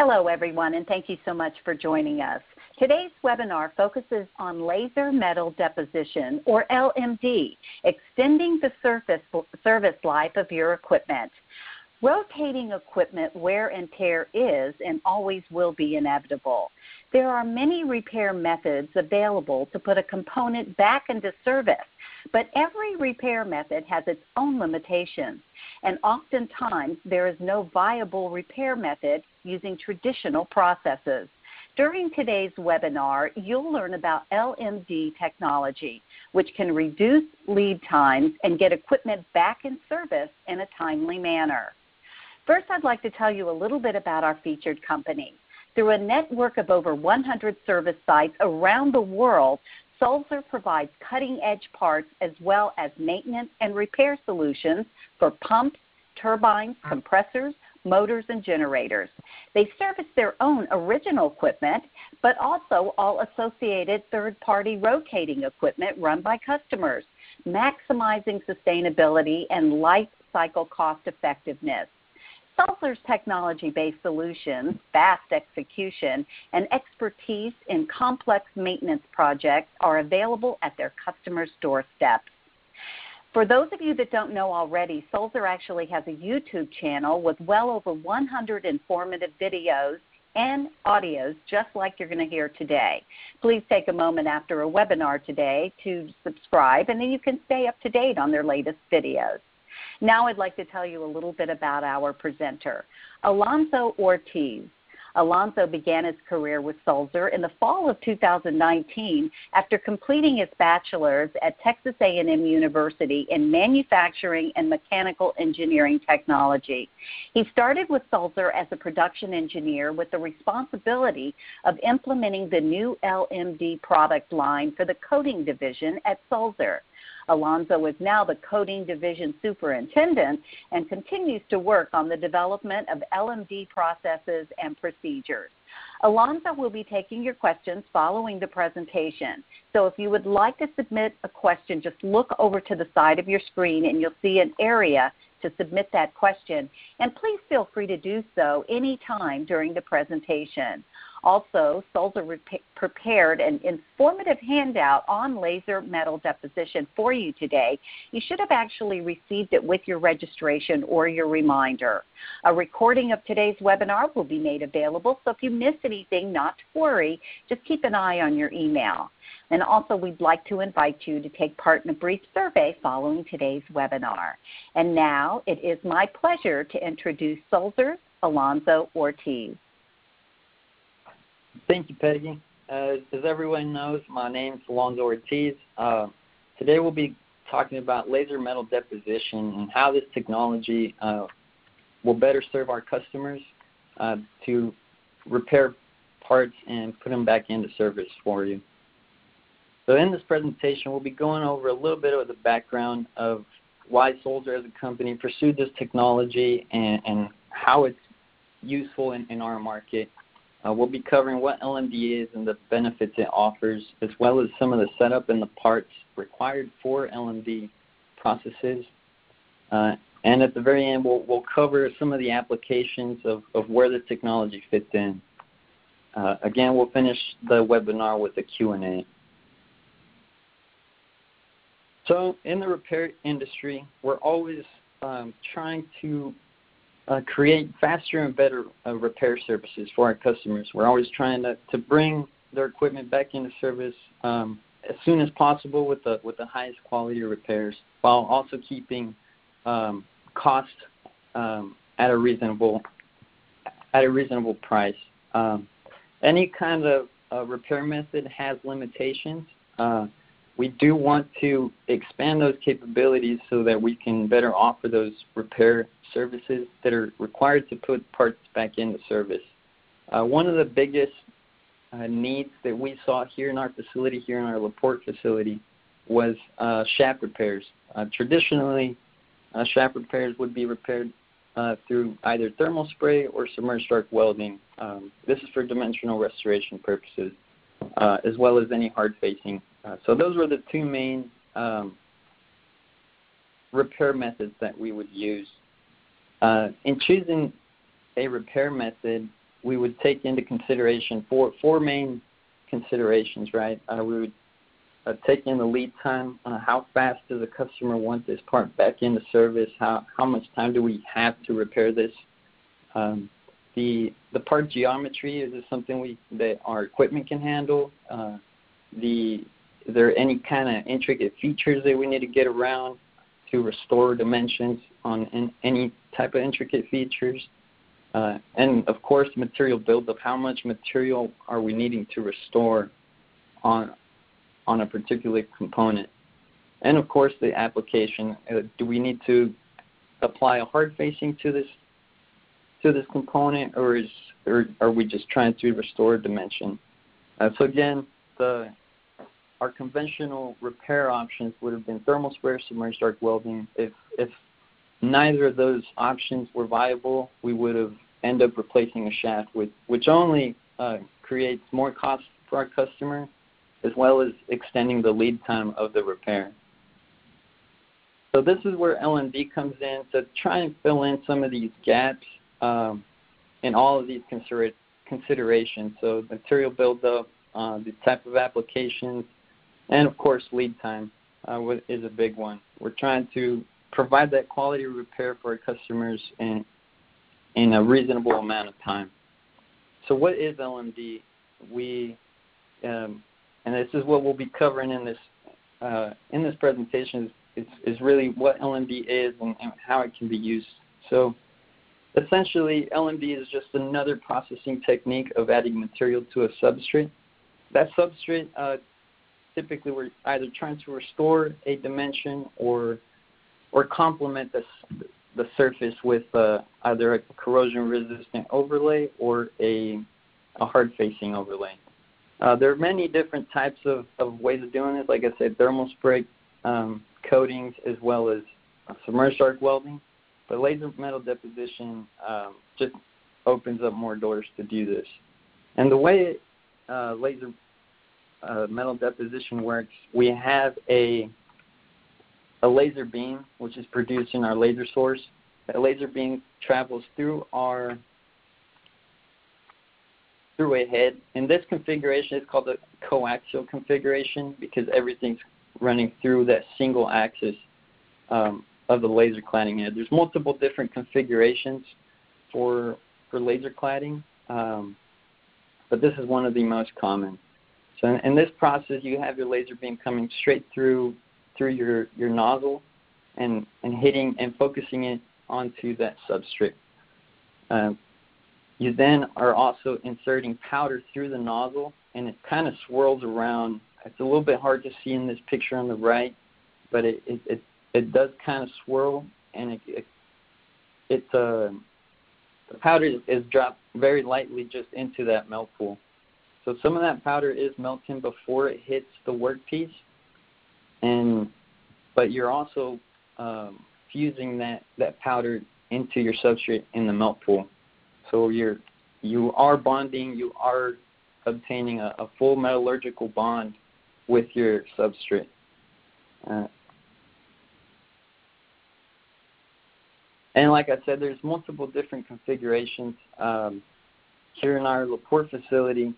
Hello, everyone, and thank you so much for joining us. Today's webinar focuses on laser metal deposition, or LMD, extending the surface, service life of your equipment. Rotating equipment wear and tear is and always will be inevitable. There are many repair methods available to put a component back into service, but every repair method has its own limitations, and oftentimes there is no viable repair method using traditional processes. During today's webinar, you'll learn about LMD technology, which can reduce lead times and get equipment back in service in a timely manner. First, I'd like to tell you a little bit about our featured company. Through a network of over 100 service sites around the world, Sulzer provides cutting edge parts as well as maintenance and repair solutions for pumps, turbines, compressors, motors, and generators. They service their own original equipment, but also all associated third party rotating equipment run by customers, maximizing sustainability and life cycle cost effectiveness. Sulzer's technology-based solutions, fast execution, and expertise in complex maintenance projects are available at their customers' doorsteps. For those of you that don't know already, Sulzer actually has a YouTube channel with well over 100 informative videos and audios just like you're going to hear today. Please take a moment after a webinar today to subscribe and then you can stay up to date on their latest videos. Now I'd like to tell you a little bit about our presenter, Alonso Ortiz. Alonso began his career with Sulzer in the fall of 2019 after completing his bachelor's at Texas A&M University in manufacturing and mechanical engineering technology. He started with Sulzer as a production engineer with the responsibility of implementing the new LMD product line for the coating division at Sulzer. Alonso is now the coating Division Superintendent and continues to work on the development of LMD processes and procedures. Alonso will be taking your questions following the presentation. So if you would like to submit a question, just look over to the side of your screen and you'll see an area to submit that question. And please feel free to do so anytime during the presentation. Also, Sulzer prepared an informative handout on laser metal deposition for you today. You should have actually received it with your registration or your reminder. A recording of today's webinar will be made available, so if you miss anything, not to worry, just keep an eye on your email. And also, we'd like to invite you to take part in a brief survey following today's webinar. And now it is my pleasure to introduce Sulzer's Alonso Ortiz. Thank you, Peggy. Uh, as everyone knows, my name is Alonso Ortiz. Uh, today we'll be talking about laser metal deposition and how this technology uh, will better serve our customers uh, to repair parts and put them back into service for you. So in this presentation, we'll be going over a little bit of the background of why Sulzer as a company pursued this technology and, and how it's useful in, in our market uh, we'll be covering what LMD is and the benefits it offers, as well as some of the setup and the parts required for LMD processes. Uh, and at the very end, we'll, we'll cover some of the applications of, of where the technology fits in. Uh, again, we'll finish the webinar with a Q&A. So in the repair industry, we're always um, trying to uh, create faster and better uh, repair services for our customers. We're always trying to, to bring their equipment back into service um, as soon as possible with the with the highest quality repairs, while also keeping um, cost um, at a reasonable at a reasonable price. Um, any kind of uh, repair method has limitations. Uh, we do want to expand those capabilities so that we can better offer those repair services that are required to put parts back into service. Uh, one of the biggest uh, needs that we saw here in our facility, here in our LaPorte facility, was uh, shaft repairs. Uh, traditionally, uh, shaft repairs would be repaired uh, through either thermal spray or submerged arc welding. Um, this is for dimensional restoration purposes, as well as any hard facing so those were the two main um, repair methods that we would use. Uh, in choosing a repair method, we would take into consideration four four main considerations, right? Uh, we would uh, take in the lead time. Uh, how fast does the customer want this part back into service? How how much time do we have to repair this? Um, the the part geometry is this something we that our equipment can handle? Uh, the is there any kind of intricate features that we need to get around to restore dimensions on in, any type of intricate features? Uh, and of course, material buildup. How much material are we needing to restore on on a particular component? And of course, the application. Uh, do we need to apply a hard facing to this to this component, or is or are we just trying to restore dimension? Uh, so again, the our conventional repair options would have been thermal spray, submerged arc welding. If if neither of those options were viable, we would have end up replacing a shaft, with, which only uh, creates more cost for our customer, as well as extending the lead time of the repair. So this is where LMD comes in to try and fill in some of these gaps um, in all of these consider- considerations. So material buildup, uh, the type of applications, of course lead time uh, is a big one. We're trying to provide that quality repair for our customers in, in a reasonable amount of time. So what is LMD? We, um, and this is what we'll be covering in this uh, in this presentation is, really what LMD is and, and, how it can be used. So essentially, LMD is just another processing technique of adding material to a substrate. That substrate, uh, typically we're either trying to restore a dimension or or complement the, the surface with uh, either a corrosion resistant overlay or a, a hard facing overlay. Uh, there are many different types of, of ways of doing this, like I said, thermal spray um, coatings as well as submerged arc welding. But laser metal deposition um, just opens up more doors to do this. And the way uh, laser metal deposition works, we have a a laser beam, which is produced in our laser source. That laser beam travels through our through a head. In this configuration, it's called a coaxial configuration because everything's running through that single axis um, of the laser cladding head. There's multiple different configurations for for laser cladding, um, but this is one of the most common. So in, in this process, you have your laser beam coming straight through through your, your nozzle and, and hitting and focusing it onto that substrate. Uh, you then are also inserting powder through the nozzle and it kind of swirls around. It's a little bit hard to see in this picture on the right, but it, it, it, it does kind of swirl and it, it, it uh, the powder is dropped very lightly just into that melt pool. So some of that powder is melting before it hits the workpiece, and but you're also um, fusing that that powder into your substrate in the melt pool. So you're you are bonding, you are obtaining a, a full metallurgical bond with your substrate. Uh, and like I said, there's multiple different configurations. Um, here in our LaPorte facility,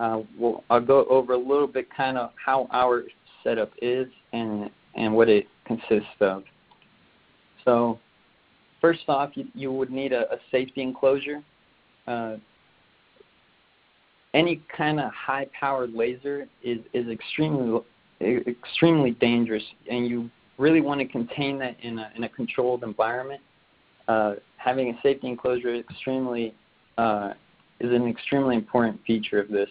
uh, we'll, I'll go over a little bit kind of how our setup is and, and what it consists of. So first off, you, you would need a, a safety enclosure. Uh, any kind of high-powered laser is, is extremely extremely dangerous, and you really want to contain that in a, in a controlled environment. Uh, having a safety enclosure extremely uh, is an extremely important feature of this.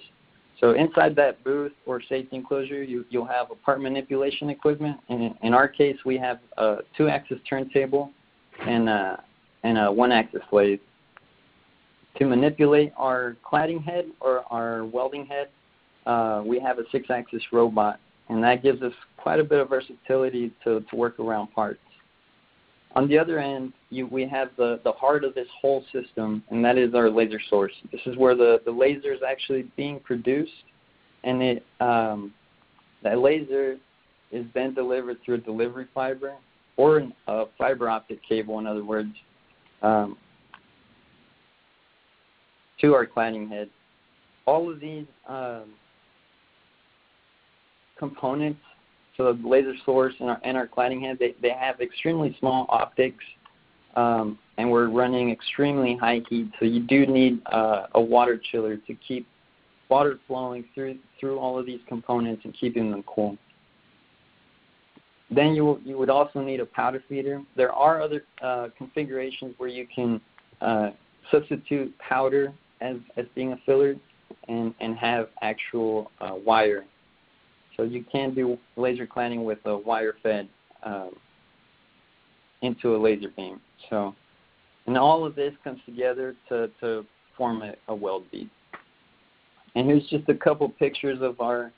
So inside that booth or safety enclosure, you, you'll have a part manipulation equipment. And in our case, we have a two-axis turntable and a, and a one-axis lathe. To manipulate our cladding head or our welding head, uh, we have a six-axis robot, and that gives us quite a bit of versatility to, to work around parts. On the other end, you, we have the, the heart of this whole system, and that is our laser source. This is where the, the laser is actually being produced, and it um, that laser is then delivered through a delivery fiber or a fiber optic cable, in other words, um, to our cladding head. All of these um, components, so the laser source and our, and our cladding head, they, they have extremely small optics, um, and we're running extremely high heat, so you do need uh, a water chiller to keep water flowing through through all of these components and keeping them cool. Then you you would also need a powder feeder. There are other uh, configurations where you can uh, substitute powder as, as being a filler and, and have actual uh, wire. So you can do laser cladding with a wire fed um, into a laser beam. So, and all of this comes together to, to form a, a weld bead. And here's just a couple pictures of our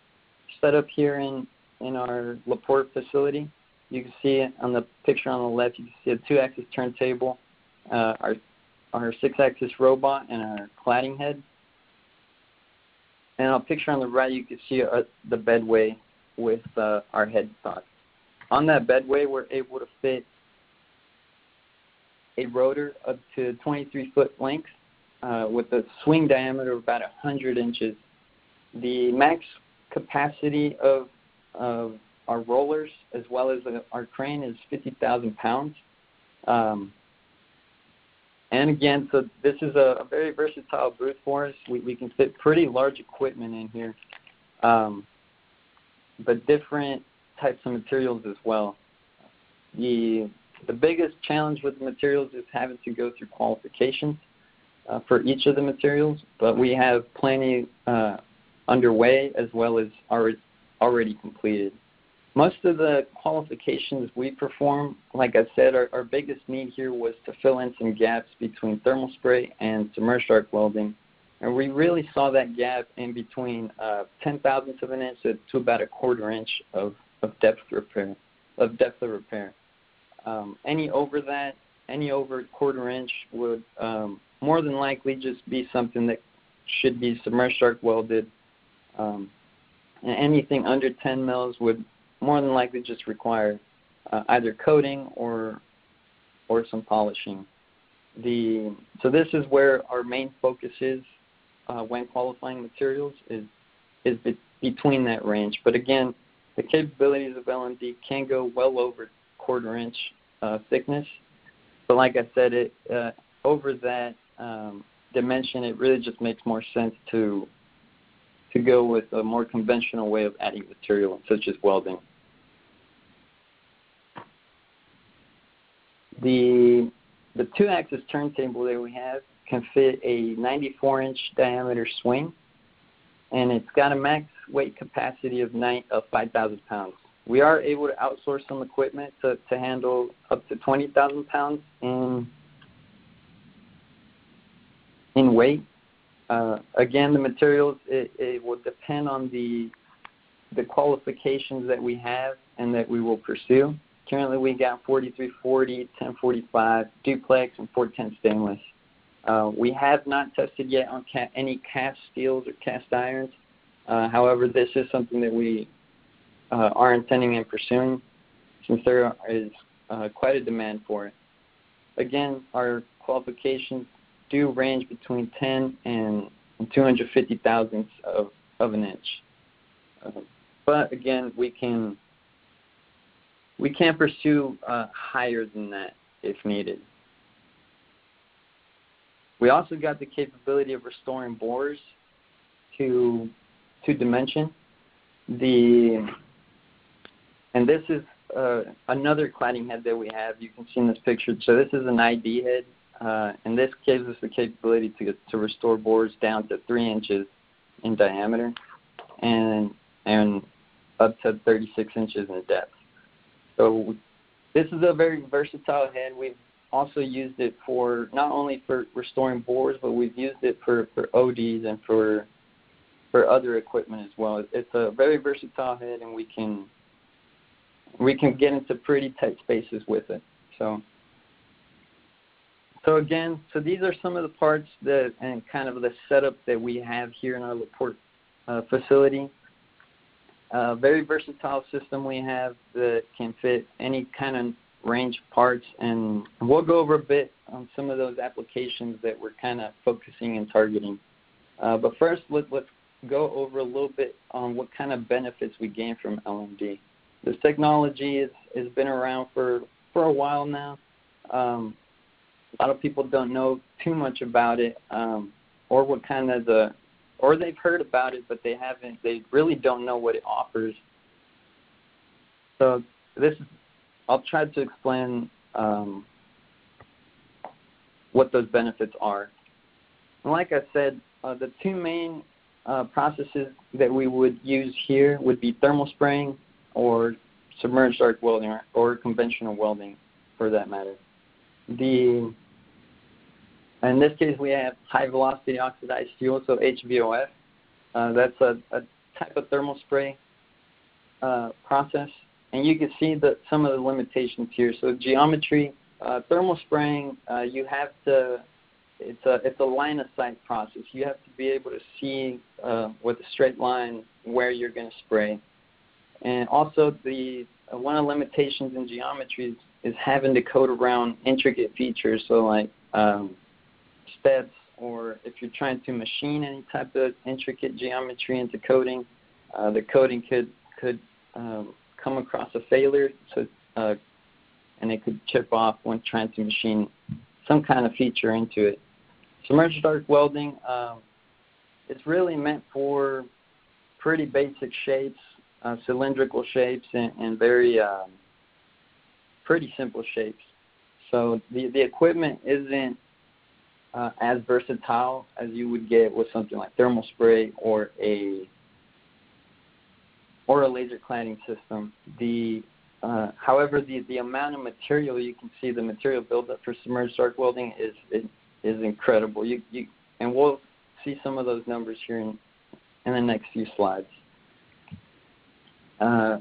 setup here in, in our LaPorte facility. You can see on the picture on the left, you can see a two-axis turntable, uh, our, our six-axis robot, and our cladding head. And on the picture on the right, you can see uh, the bedway with uh, our headstock. On that bedway, we're able to fit a rotor up to 23 foot length uh, with a swing diameter of about 100 inches. The max capacity of, of our rollers as well as the, our crane is 50,000 pounds. Um, and again, so this is a, a, very versatile booth for us. We, we can fit pretty large equipment in here, um, but different types of materials as well. The, the biggest challenge with the materials is having to go through qualifications uh, for each of the materials, but we have plenty uh, underway as well as already, already completed. Most of the qualifications we perform, like I said, our, our biggest need here was to fill in some gaps between thermal spray and submerged arc welding. And we really saw that gap in between uh, 10 thousandths of an inch to, about a quarter inch of, of depth repair, of depth of repair. Um, any over that, any over quarter inch would um, more than likely just be something that should be submerged arc welded. Um, anything under 10 mils would more than likely just require uh, either coating or or some polishing. The so this is where our main focus is uh, when qualifying materials is is be, between that range. But again, the capabilities of LMD can go well over quarter inch uh, thickness. But like I said, it uh, over that um, dimension, it really just makes more sense to to go with a more conventional way of adding material, such as welding. The the two-axis turntable that we have can fit a 94-inch diameter swing, and it's got a max weight capacity of, nine, of 5,000 pounds. We are able to outsource some equipment to, to handle up to 20,000 pounds in in weight. Uh, again, the materials it, it will depend on the the qualifications that we have and that we will pursue. Currently, we got 4340, 1045 duplex, and 410 stainless. Uh, we have not tested yet on ca- any cast steels or cast irons. Uh, however, this is something that we uh, are intending and pursuing since there is uh, quite a demand for it. Again, our qualifications do range between 10 and 250 thousandths of, of an inch. Uh, but again, we can we can pursue uh, higher than that if needed. We also got the capability of restoring bores to to dimension. The and this is uh, another cladding head that we have. You can see in this picture. So this is an ID head, uh, and this gives us the capability to to restore bores down to three inches in diameter, and and up to 36 inches in depth. So this is a very versatile head. We've also used it for not only for restoring bores, but we've used it for, for ODs and for for other equipment as well. It's a very versatile head, and we can we can get into pretty tight spaces with it. So so again, so these are some of the parts that and kind of the setup that we have here in our LaPorte uh, facility. A very versatile system we have that can fit any kind of range parts, and we'll go over a bit on some of those applications that we're kind of focusing and targeting. Uh, but first, let, let's go over a little bit on what kind of benefits we gain from LMD. This technology has been around for, for a while now. Um, a lot of people don't know too much about it um, or what kind of the or they've heard about it but they haven't they really don't know what it offers. So this i'll try to explain um, what those benefits are. And like i said uh, the two main uh, processes that we would use here would be thermal spraying or submerged arc welding or, or conventional welding for that matter. The in this case, we have high velocity oxidized fuel, so HVOF. Uh, that's a, a, type of thermal spray uh, process. And you can see that some of the limitations here. So geometry, uh, thermal spraying, uh, you have to, it's a, it's a line of sight process. You have to be able to see uh, with a straight line where you're going to spray. And also the, uh, one of the limitations in geometry is, is having to code around intricate features. So like um, steps or if you're trying to machine any type of intricate geometry into coating, uh, the coating could could um, come across a failure, so, uh, and it could chip off when trying to machine some kind of feature into it. Submerged arc welding um, it's really meant for pretty basic shapes, uh, cylindrical shapes, and, and very um, pretty simple shapes. So the the equipment isn't uh, as versatile as you would get with something like thermal spray or a or a laser cladding system. The uh, however, the, the amount of material you can see, the material buildup for submerged arc welding is is, incredible. You, you and we'll see some of those numbers here in, in the next few slides. Uh,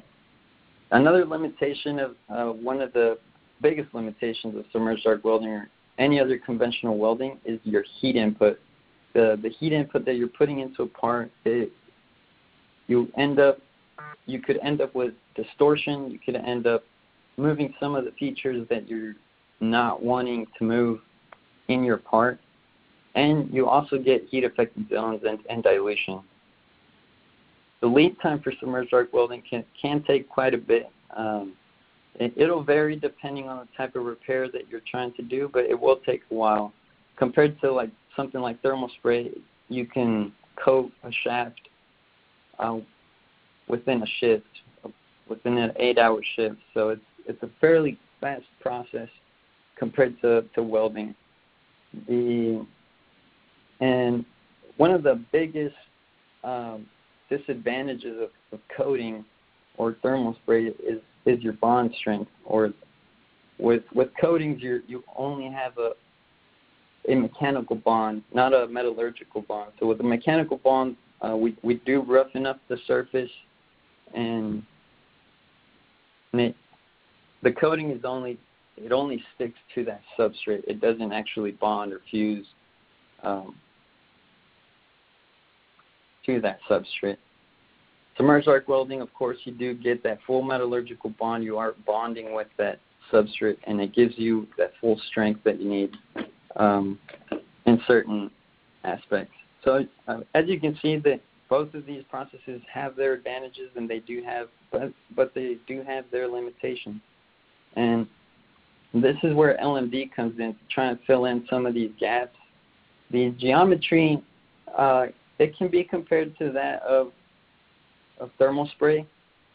another limitation of uh, one of the biggest limitations of submerged arc welding any other conventional welding is your heat input. The, the heat input that you're putting into a part, it, you end up, you could end up with distortion. You could end up moving some of the features that you're not wanting to move in your part. And you also get heat affected zones and, and dilution. The lead time for submerged arc welding can, can take quite a bit. Um, It'll vary depending on the type of repair that you're trying to do, but it will take a while. Compared to like something like thermal spray, you can coat a shaft uh, within a shift, within an eight-hour shift. So it's it's a fairly fast process compared to, to welding. The and one of the biggest um, disadvantages of, of coating or thermal spray is is your bond strength. Or with with coatings, you you only have a a mechanical bond, not a metallurgical bond. So with a mechanical bond, uh, we we do roughen up the surface, and, and it, the coating is only it only sticks to that substrate. It doesn't actually bond or fuse um, to that substrate. Submerged arc welding, of course, you do get that full metallurgical bond. You are bonding with that substrate, and it gives you that full strength that you need um, in certain aspects. So, uh, as you can see, that both of these processes have their advantages, and they do have, but but they do have their limitations. And this is where LMD comes in, to try and fill in some of these gaps. The geometry, uh, it can be compared to that of of thermal spray.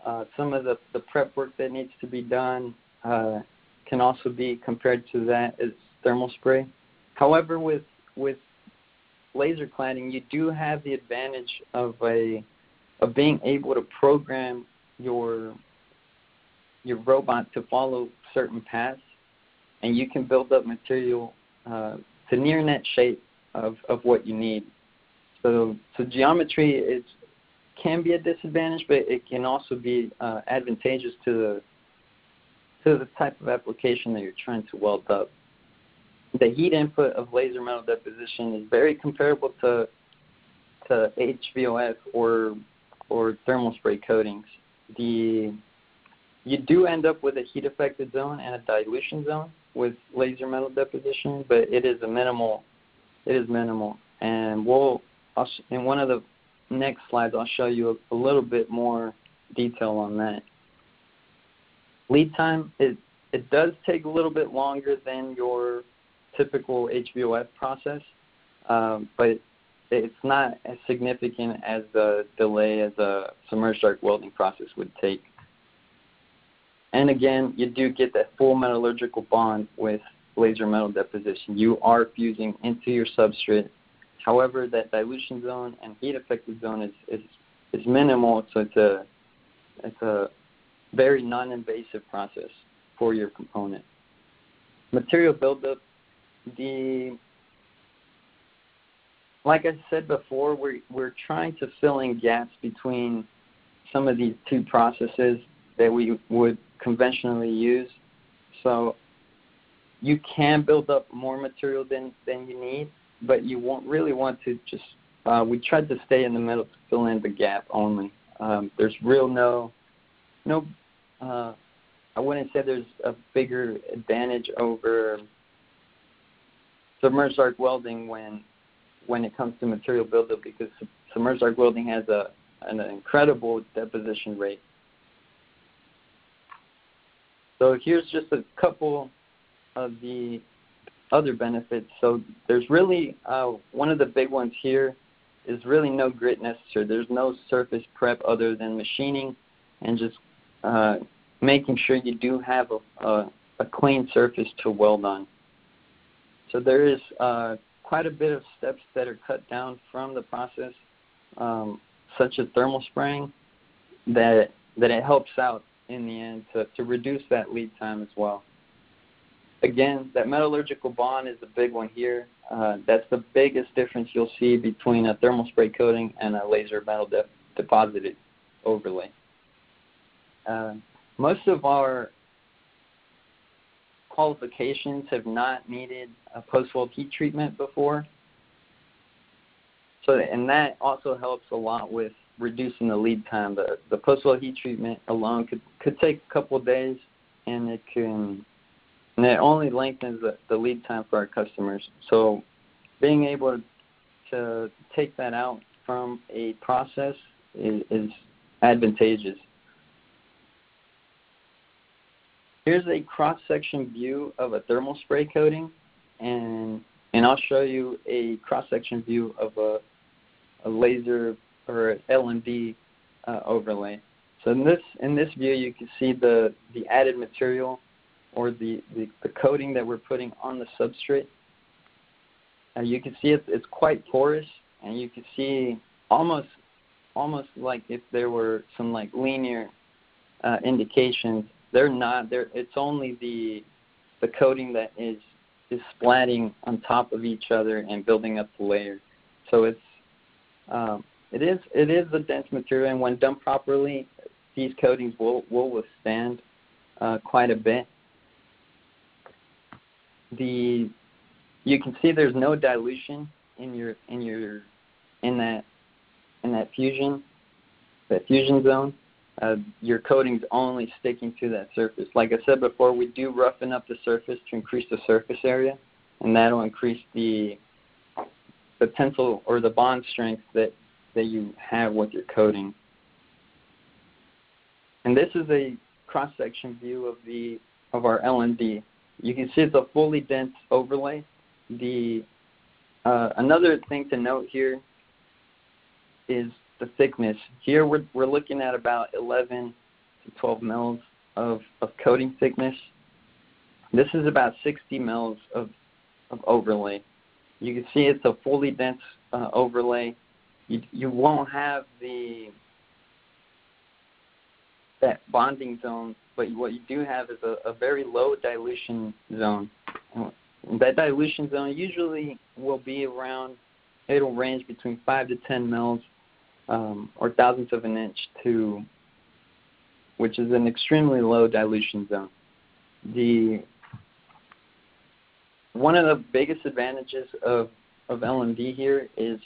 Uh, some of the, the prep work that needs to be done uh, can also be compared to that as thermal spray. However, with with laser cladding, you do have the advantage of a of being able to program your your robot to follow certain paths, and you can build up material uh, to near net shape of, of what you need. So so geometry is can be a disadvantage, but it can also be uh, advantageous to the to the type of application that you're trying to weld up. The heat input of laser metal deposition is very comparable to to HVOF or or thermal spray coatings. The you do end up with a heat affected zone and a dilution zone with laser metal deposition, but it is a minimal. It is minimal, and we'll in one of the next slides I'll show you a, a little bit more detail on that. Lead time it it does take a little bit longer than your typical HVOF process, um, but it's not as significant as the delay as a submerged arc welding process would take. And again, you do get that full metallurgical bond with laser metal deposition. You are fusing into your substrate. However, that dilution zone and heat affected zone is, is, is minimal, so it's a, it's a very non-invasive process for your component. Material buildup, the like I said before, we're we're trying to fill in gaps between some of these two processes that we would conventionally use. So you can build up more material than, than you need, but you won't really want to just, uh, we tried to stay in the middle to fill in the gap only. Um, there's real no, no, uh, I wouldn't say there's a bigger advantage over submerged arc welding when, when it comes to material buildup because submerged arc welding has a, an incredible deposition rate so here's just a couple of the other benefits. So there's really uh, one of the big ones here is really no grit necessary. There's no surface prep other than machining and just uh, making sure you do have a, a, a, clean surface to weld on. So there is uh, quite a bit of steps that are cut down from the process, um, such as thermal spraying, that that it helps out in the end to, to reduce that lead time as well. Again, that metallurgical bond is the big one here. Uh, that's the biggest difference you'll see between a thermal spray coating and a laser metal de- deposited overlay. Uh, most of our qualifications have not needed a post-weld heat treatment before. So, and that also helps a lot with reducing the lead time. The the post-weld heat treatment alone could could take a couple of days, and it can and it only lengthens the, the lead time for our customers. So being able to take that out from a process is, is advantageous. Here's a cross-section view of a thermal spray coating, and and I'll show you a cross-section view of a, a laser or LMD uh, overlay. So in this in this view, you can see the the added material or the, the, the coating that we're putting on the substrate. And you can see it's, it's quite porous, and you can see almost almost like if there were some like linear uh, indications. They're not. They're, it's only the the coating that is is splatting on top of each other and building up the layer. So it's um, it is it is a dense material, and when done properly, these coatings will will withstand uh, quite a bit. The you can see there's no dilution in your in your in that in that fusion that fusion zone. Uh, your coating's only sticking to that surface. Like I said before, we do roughen up the surface to increase the surface area, and that'll increase the the tensile or the bond strength that that you have with your coating. And this is a cross-section view of the of our LMD. You can see it's a fully dense overlay. The uh, another thing to note here is the thickness. Here we're, we're looking at about 11 to 12 mils of, of coating thickness. This is about 60 mils of, of overlay. You can see it's a fully dense uh, overlay you you won't have the that bonding zone, but what you do have is a, a very low dilution zone. That dilution zone usually will be around, it'll range between 5 to 10 mils um, or thousandths of an inch to, which is an extremely low dilution zone. The one of the biggest advantages of, of LMD here is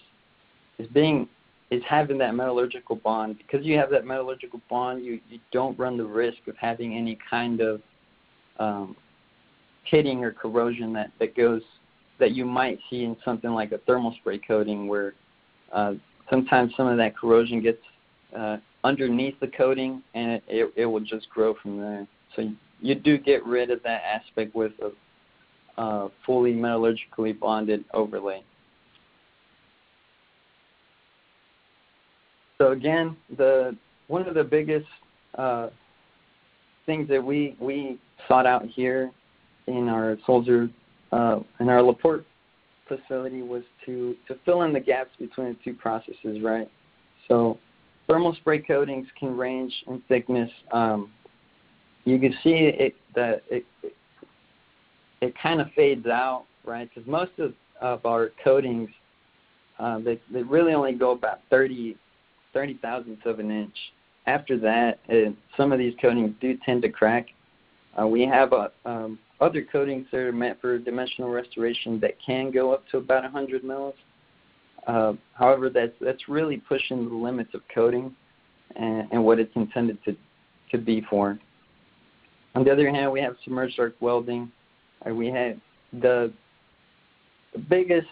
is being is having that metallurgical bond. Because you have that metallurgical bond, you, you don't run the risk of having any kind of um, pitting or corrosion that, that goes that you might see in something like a thermal spray coating where uh, sometimes some of that corrosion gets uh, underneath the coating and it, it, will just grow from there. So you, you do get rid of that aspect with a uh, fully metallurgically bonded overlay. So again, the one of the biggest uh, things that we we sought out here in our Sulzer uh, in our Laporte facility was to to fill in the gaps between the two processes, right? So thermal spray coatings can range in thickness. Um, you can see it that it, it, it kind of fades out, right? Because most of, of our coatings, uh, they, they really only go about 30 30 thousandths of an inch. After that, uh, some of these coatings do tend to crack. Uh, we have a, um, other coatings that are meant for dimensional restoration that can go up to about 100 mils. Uh, however, that's that's really pushing the limits of coating and, and what it's intended to to be for. On the other hand, we have submerged arc welding. Uh, we have the biggest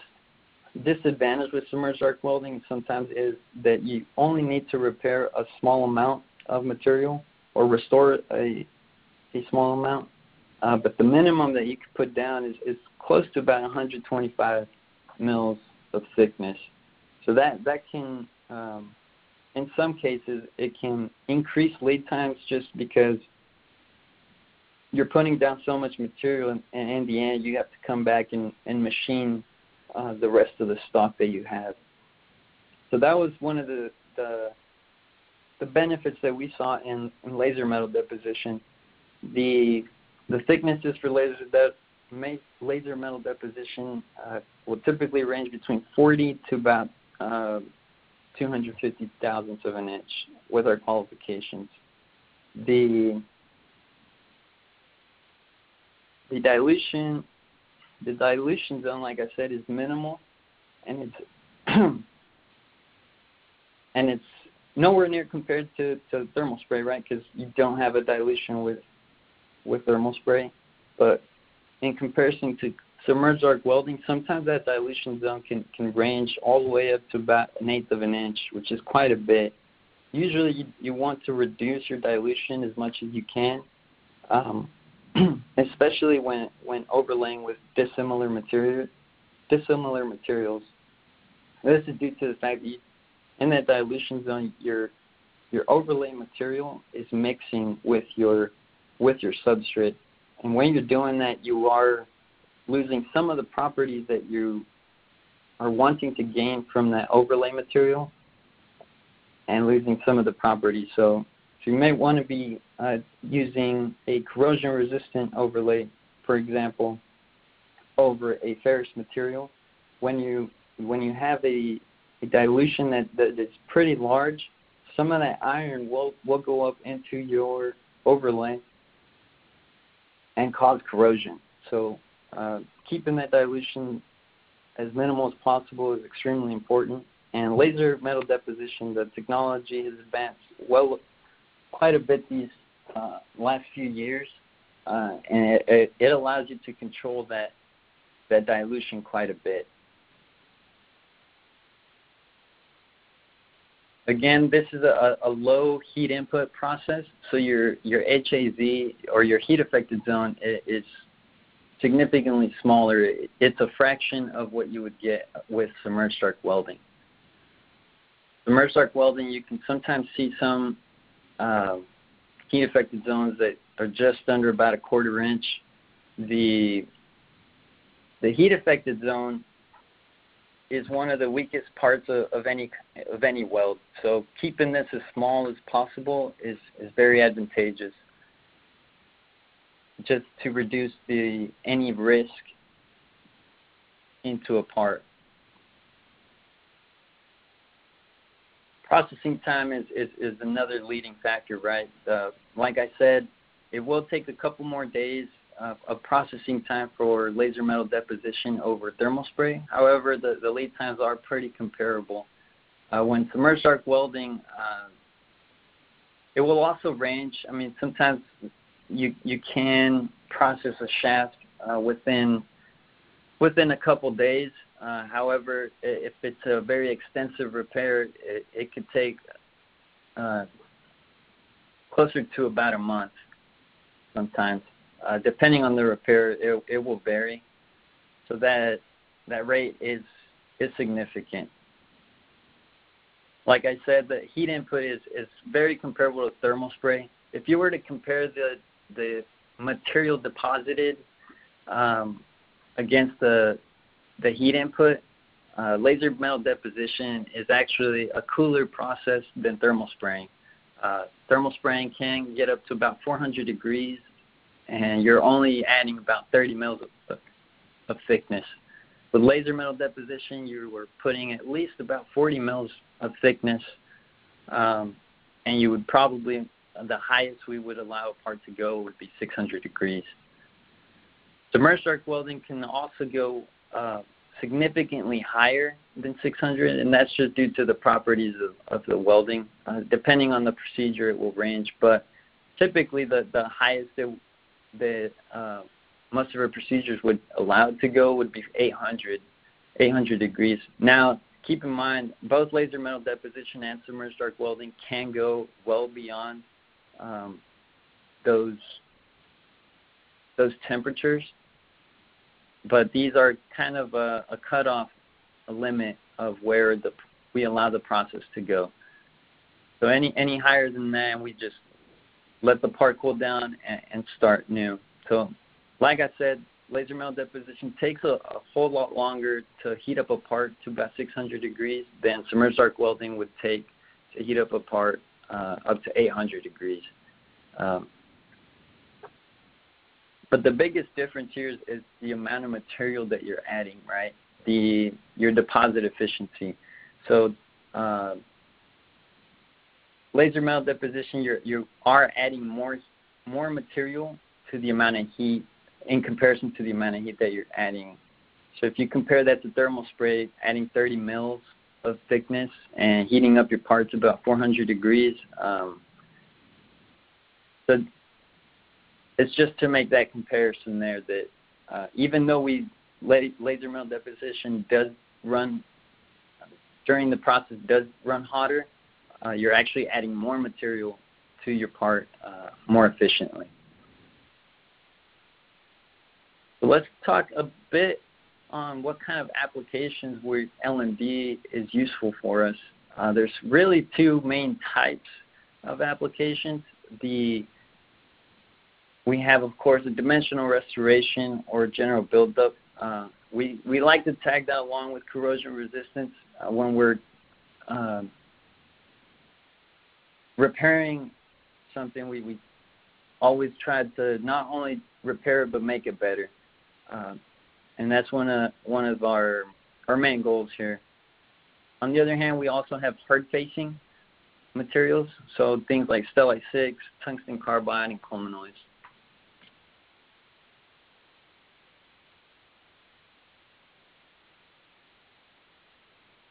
disadvantage with submerged arc welding sometimes is that you only need to repair a small amount of material or restore a, a small amount. Uh, but the minimum that you can put down is, is close to about 125 mils of thickness. So that, that can, um, in some cases, it can increase lead times just because you're putting down so much material and, and in the end you have to come back and, and machine uh, the rest of the stock that you have. So that was one of the the, the benefits that we saw in, in laser metal deposition. The the thicknesses for laser de- laser metal deposition uh, will typically range between 40 to about uh, 250 thousandths of an inch with our qualifications. The the dilution the dilution zone, like I said, is minimal, and it's and it's nowhere near compared to, to thermal spray, right? Because you don't have a dilution with with thermal spray, but in comparison to submerged arc welding, sometimes that dilution zone can, can range all the way up to about an eighth of an inch, which is quite a bit. Usually, you, you want to reduce your dilution as much as you can. Um, especially when when overlaying with dissimilar material dissimilar materials. This is due to the fact that you, in that dilution zone, your your overlay material is mixing with your with your substrate, and when you're doing that, you are losing some of the properties that you are wanting to gain from that overlay material, and losing some of the properties. So so you may want to be uh, using a corrosion resistant overlay, for example, over a ferrous material. When you when you have a, a dilution that, that is pretty large, some of that iron will, will go up into your overlay and cause corrosion. So uh, keeping that dilution as minimal as possible is extremely important. And laser metal deposition, the technology has advanced well quite a bit these uh, last few years, uh, and it, it, allows you to control that that dilution quite a bit. Again, this is a, a low heat input process, so your your HAZ or your heat affected zone is significantly smaller. It's a fraction of what you would get with submerged arc welding. Submerged arc welding, you can sometimes see some uh, heat affected zones that are just under about a quarter inch. The the heat affected zone is one of the weakest parts of, of any of any weld. So keeping this as small as possible is, is very advantageous. Just to reduce the any risk into a part. Processing time is, is, is another leading factor, right? Uh, like I said, it will take a couple more days uh, of processing time for laser metal deposition over thermal spray. However, the, the lead times are pretty comparable. Uh, when submerged arc welding, uh, it will also range. I mean, sometimes you you can process a shaft uh, within within a couple days. Uh, however, if it's a very extensive repair, it, it could take uh, closer to about a month sometimes. Uh, depending on the repair, it, it will vary. So that that rate is is significant. Like I said, the heat input is, is very comparable to thermal spray. If you were to compare the the material deposited um, against the the heat input, uh, laser metal deposition is actually a cooler process than thermal spraying. Uh, thermal spraying can get up to about 400 degrees, and you're only adding about 30 mils of, of, thickness. With laser metal deposition, you were putting at least about 40 mils of thickness, um, and you would probably the highest we would allow a part to go would be 600 degrees. Submerged arc welding can also go uh, significantly higher than 600, and that's just due to the properties of, of the welding. Uh, depending on the procedure, it will range, but typically the, the highest that, uh, most of our procedures would allow it to go would be 800, 800 degrees. Now, keep in mind, both laser metal deposition and submerged arc welding can go well beyond um, those those temperatures, but these are kind of a, a cutoff, a limit of where the we allow the process to go. So any any higher than that, we just let the part cool down and, and start new. So, like I said, laser metal deposition takes a, a, whole lot longer to heat up a part to about 600 degrees than submerged arc welding would take to heat up a part uh, up to 800 degrees. Um, but the biggest difference here is, is, the amount of material that you're adding, right? The your deposit efficiency. So uh, laser metal deposition, you're, you are adding more more material to the amount of heat in comparison to the amount of heat that you're adding. So if you compare that to thermal spray, adding 30 mils of thickness and heating up your parts about 400 degrees, um, so it's just to make that comparison there that uh, even though we laser metal deposition does run during the process does run hotter, uh, you're actually adding more material to your part uh, more efficiently. So let's talk a bit on what kind of applications where LMD is useful for us. Uh, there's really two main types of applications. The we have, of course, a dimensional restoration or general buildup. Uh, we, we like to tag that along with corrosion resistance uh, when we're uh, repairing something. We, we always try to not only repair it but make it better, uh, and that's one of one of our our main goals here. On the other hand, we also have hard-facing materials, so things like stellite 6, tungsten carbide, and Colmonoys.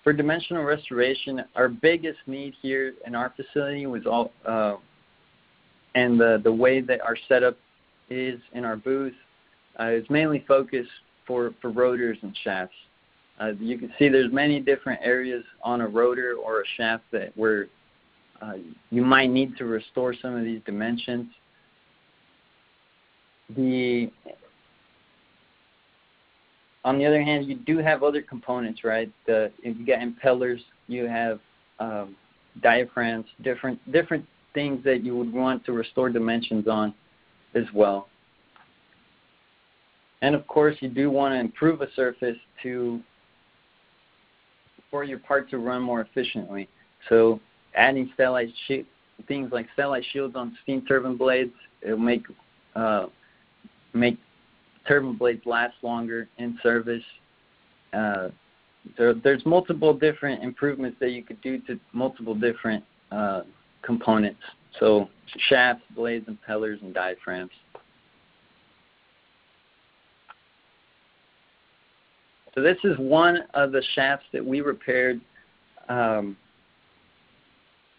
For dimensional restoration, our biggest need here in our facility was all, uh, and the, the way that our setup is in our booth uh, is mainly focused for, for rotors and shafts. Uh, you can see there's many different areas on a rotor or a shaft that where uh, you might need to restore some of these dimensions. The on the other hand, you do have other components, right? The you got impellers, you have um, diaphragms, different different things that you would want to restore dimensions on as well. And of course, you do want to improve a surface to for your part to run more efficiently. So adding stellite things like stellite shields on steam turbine blades, it'll make uh, make turbine blades last longer in service. Uh, there, there's multiple different improvements that you could do to multiple different uh, components. So shafts, blades, impellers, and diaphragms. So this is one of the shafts that we repaired um,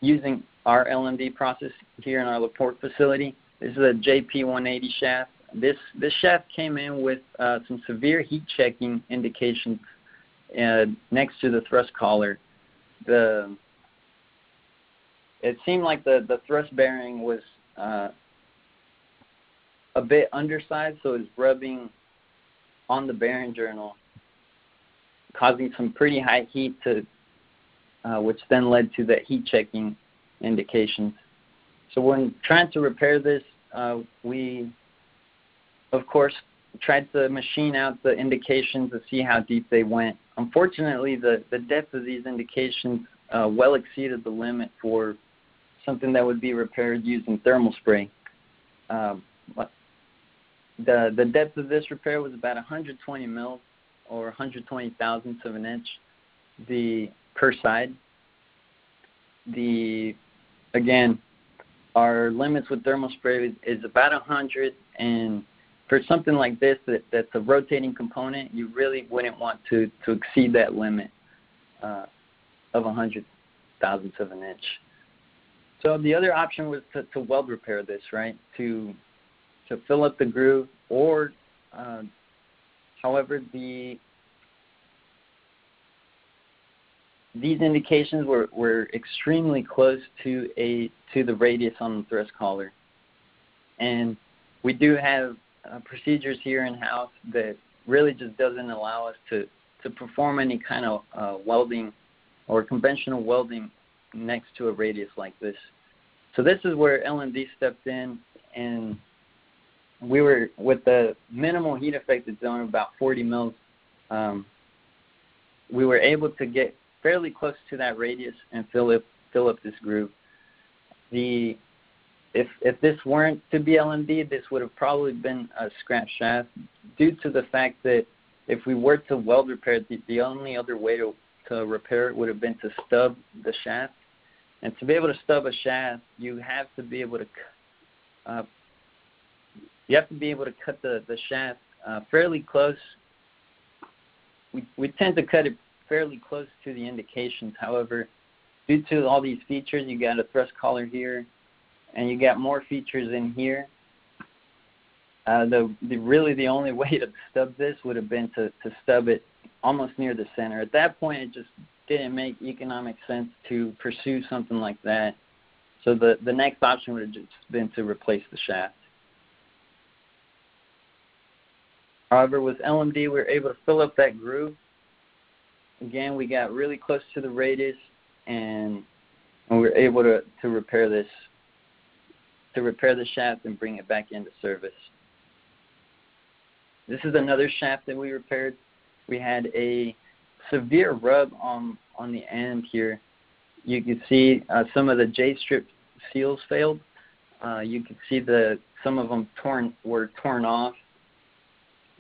using our LMD process here in our LaPorte facility. This is a JP180 shaft. This this shaft came in with uh, some severe heat checking indications uh, next to the thrust collar. The it seemed like the the thrust bearing was uh, a bit undersized, so it's rubbing on the bearing journal, causing some pretty high heat to, uh, which then led to the heat checking indications. So when trying to repair this, uh, we, of course, tried to machine out the indications to see how deep they went. Unfortunately, the, the depth of these indications uh, well exceeded the limit for something that would be repaired using thermal spray. Um, the the depth of this repair was about 120 mils or 120 thousandths of an inch the per side. The again, our limits with thermal spray is about 100 and for something like this that, that's a rotating component, you really wouldn't want to, to exceed that limit uh, of 100 thousandths of an inch. So the other option was to, to weld repair this, right? To to fill up the groove, or uh, however the these indications were, were extremely close to a to the radius on the thrust collar, and we do have uh, procedures here in house that really just doesn't allow us to to perform any kind of uh, welding or conventional welding next to a radius like this. So this is where LMD stepped in and we were with the minimal heat affected zone about 40 mils. Um, we were able to get fairly close to that radius and fill up fill up this groove. The if if this weren't to be LMD, this would have probably been a scrap shaft due to the fact that if we were to weld repair it, the, the only other way to, to repair it would have been to stub the shaft. And to be able to stub a shaft, you have to be able to uh, you have to be able to cut the, the shaft uh, fairly close. We, we tend to cut it fairly close to the indications. However, due to all these features, you got a thrust collar here, and you got more features in here. Uh, the, the really the only way to stub this would have been to, to stub it almost near the center. At that point, it just didn't make economic sense to pursue something like that. So the, the next option would have just been to replace the shaft. However, with LMD, we were able to fill up that groove. Again, we got really close to the radius, and, we were able to, to repair this, to repair the shaft and bring it back into service. This is another shaft that we repaired. We had a severe rub on on the end here. You can see uh, some of the J-strip seals failed. Uh, you can see the some of them torn were torn off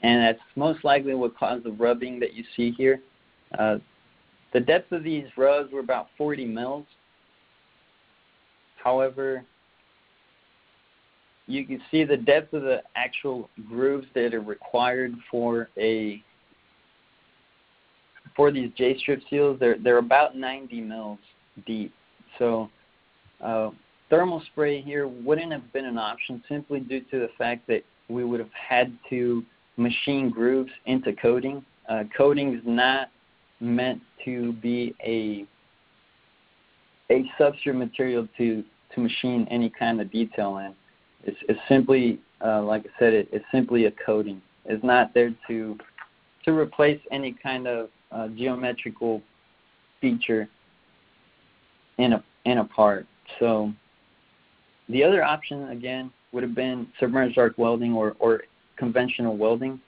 and that's most likely what caused the rubbing that you see here. Uh, the depth of these rubs were about 40 mils. However, you can see the depth of the actual grooves that are required for a for these J-strip seals. They're they're about 90 mils deep. So uh, thermal spray here wouldn't have been an option simply due to the fact that we would have had to machine grooves into coating. Uh, coating is not meant to be a a substrate material to to machine any kind of detail in. It's, it's simply, uh, like I said, it, it's simply a coating. It's not there to to replace any kind of uh, geometrical feature in a in a part. So the other option again would have been submerged arc welding or, or conventional welding.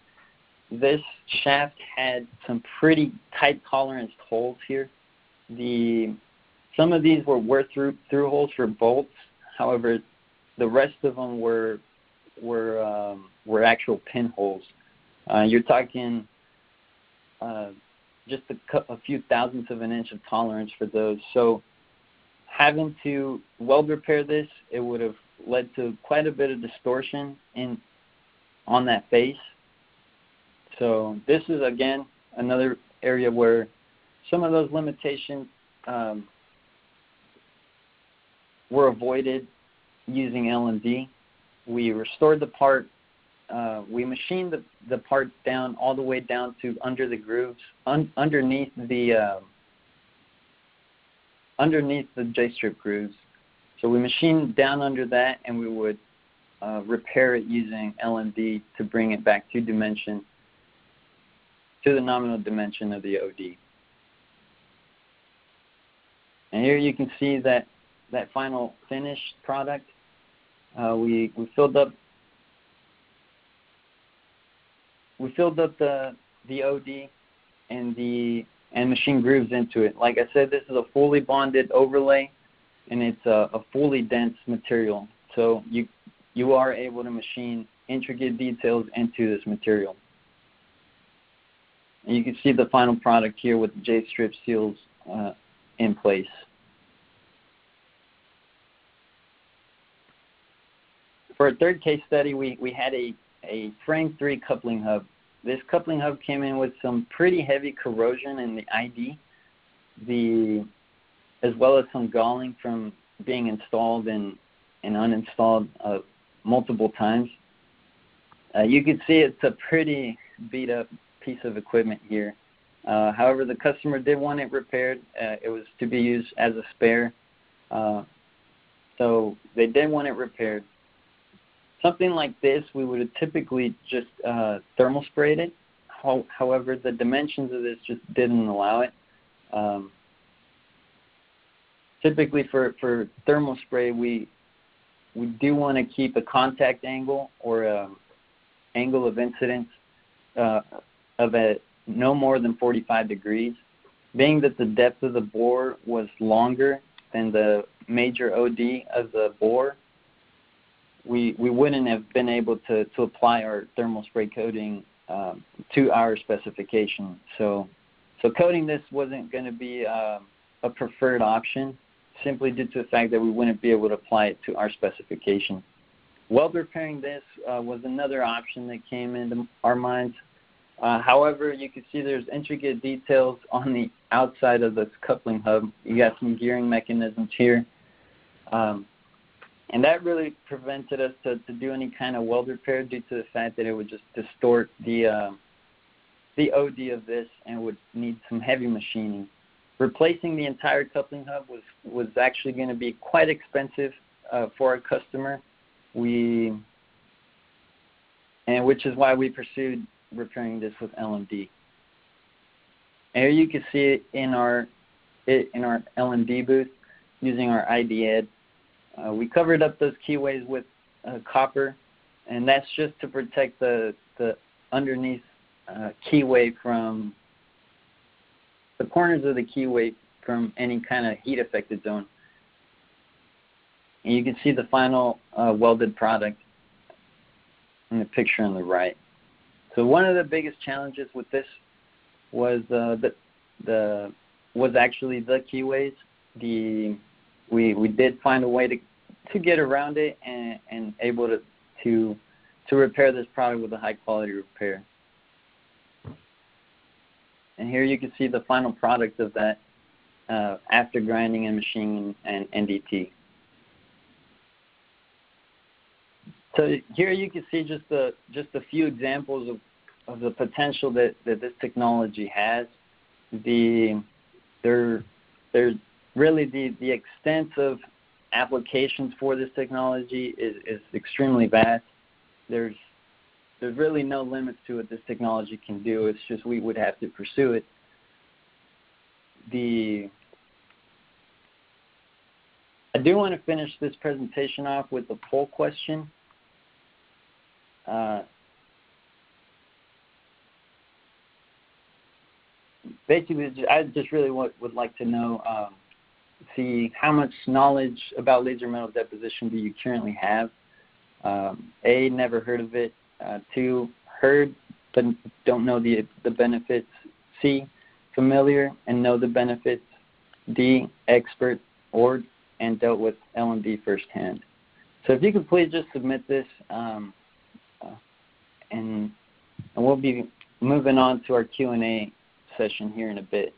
This shaft had some pretty tight tolerance holes here. The some of these were were through through holes for bolts. However, the rest of them were were um, were actual pinholes. Uh, you're talking uh, just a, a few thousandths of an inch of tolerance for those. So having to weld repair this, it would have led to quite a bit of distortion in on that face. So this is again another area where some of those limitations um, were avoided using LMD. We restored the part. Uh, we machined the, the part down all the way down to under the grooves, un, underneath the uh, underneath the J-strip grooves. So we machined down under that, and we would uh, repair it using LMD to bring it back to dimension, to the nominal dimension of the OD. And here you can see that that final finished product. Uh, we we filled up we filled up the the OD and the and machine grooves into it. Like I said, this is a fully bonded overlay, and it's a, a fully dense material. So you you are able to machine intricate details into this material. And you can see the final product here with the J-strip seals uh, in place. For a third case study, we, we had a, a frame 3 coupling hub. This coupling hub came in with some pretty heavy corrosion in the ID, the, as well as some galling from being installed and, and uninstalled uh, multiple times. Uh, you can see it's a pretty beat up piece of equipment here. Uh, however, the customer did want it repaired. Uh, it was to be used as a spare. Uh, so they did want it repaired. Something like this, we would have typically just uh, thermal sprayed it. How, however, the dimensions of this just didn't allow it. Um, typically, for, for thermal spray, we we do want to keep a contact angle or a um, angle of incidence uh, of a no more than 45 degrees. Being that the depth of the bore was longer than the major OD of the bore, we, wouldn't have been able to, apply our thermal spray coating um, to our specification. So, so coating this wasn't going to be uh, a preferred option simply due to the fact that we wouldn't be able to apply it to our specification. Weld repairing this uh, was another option that came into our minds. Uh, however, you can see there's intricate details on the outside of this coupling hub. You got some gearing mechanisms here. And that really prevented us to, to do any kind of weld repair due to the fact that it would just distort the uh, the OD of this and would need some heavy machining. Replacing the entire coupling hub was was actually going to be quite expensive uh, for our customer. We and which is why we pursued repairing this with LMD. And here you can see it in our it in our LMD booth using our ID uh, we covered up those keyways with uh, copper, and that's just to protect the, the underneath uh, keyway from the corners of the keyway from any kind of heat affected zone. And you can see the final uh, welded product in the picture on the right. So one of the biggest challenges with this was uh, the the was actually the keyways. The we we did find a way to to get around it and, and able to to to repair this product with a high quality repair. And here you can see the final product of that uh, after grinding and machining and NDT. So here you can see just a just a few examples of, of the potential that, that this technology has. The there there's really the, the extent of applications for this technology is, is extremely vast. There's there's really no limits to what this technology can do. It's just we would have to pursue it. The I do want to finish this presentation off with a poll question. Uh, basically, I just really would, would like to know um, see how much knowledge about laser metal deposition do you currently have. Um, a, never heard of it. Uh, two, heard but don't know the the benefits. C, familiar and know the benefits. D, expert or and dealt with LMD firsthand. So if you could please just submit this, um, uh, and, and we'll be moving on to our Q&A session here in a bit.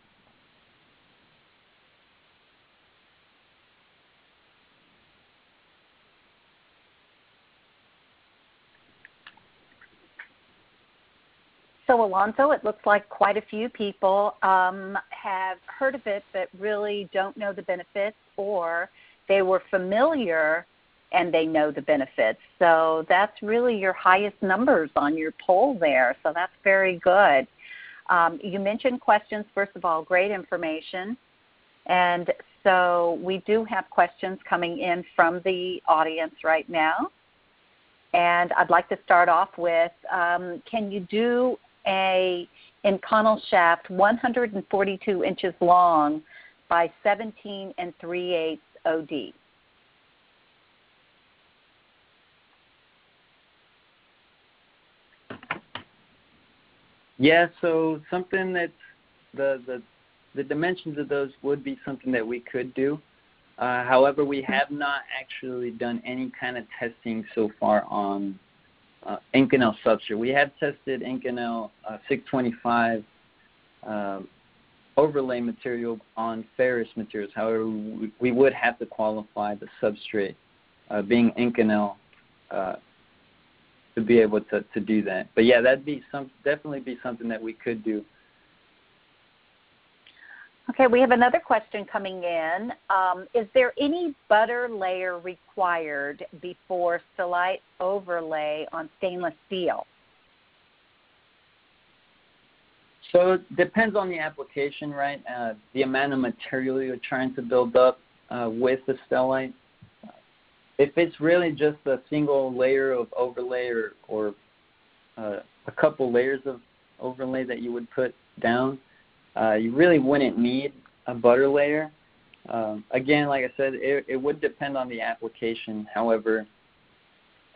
So, Alonzo, it looks like quite a few people um, have heard of it but really don't know the benefits, or they were familiar and they know the benefits. So, that's really your highest numbers on your poll there. So, that's very good. Um, you mentioned questions, first of all, great information. And so, we do have questions coming in from the audience right now. And I'd like to start off with um, can you do a inconel shaft 142 inches long by 17 and 3 eighths OD. Yeah, so something that's the, the the dimensions of those would be something that we could do. Uh, however, we have not actually done any kind of testing so far on uh, Inconel substrate. We have tested Inconel uh, 625 um, overlay material on ferrous materials. However, we, we, would have to qualify the substrate uh, being Inconel uh, to be able to, to do that. But yeah, that'd be some definitely be something that we could do. Okay, we have another question coming in. Um, is there any butter layer required before Stellite overlay on stainless steel? So it depends on the application, right? Uh, the amount of material you're trying to build up uh, with the stellite. If it's really just a single layer of overlay or, or uh, a couple layers of overlay that you would put down, uh, you really wouldn't need a butter layer. Um, again, like I said, it, it, would depend on the application. However,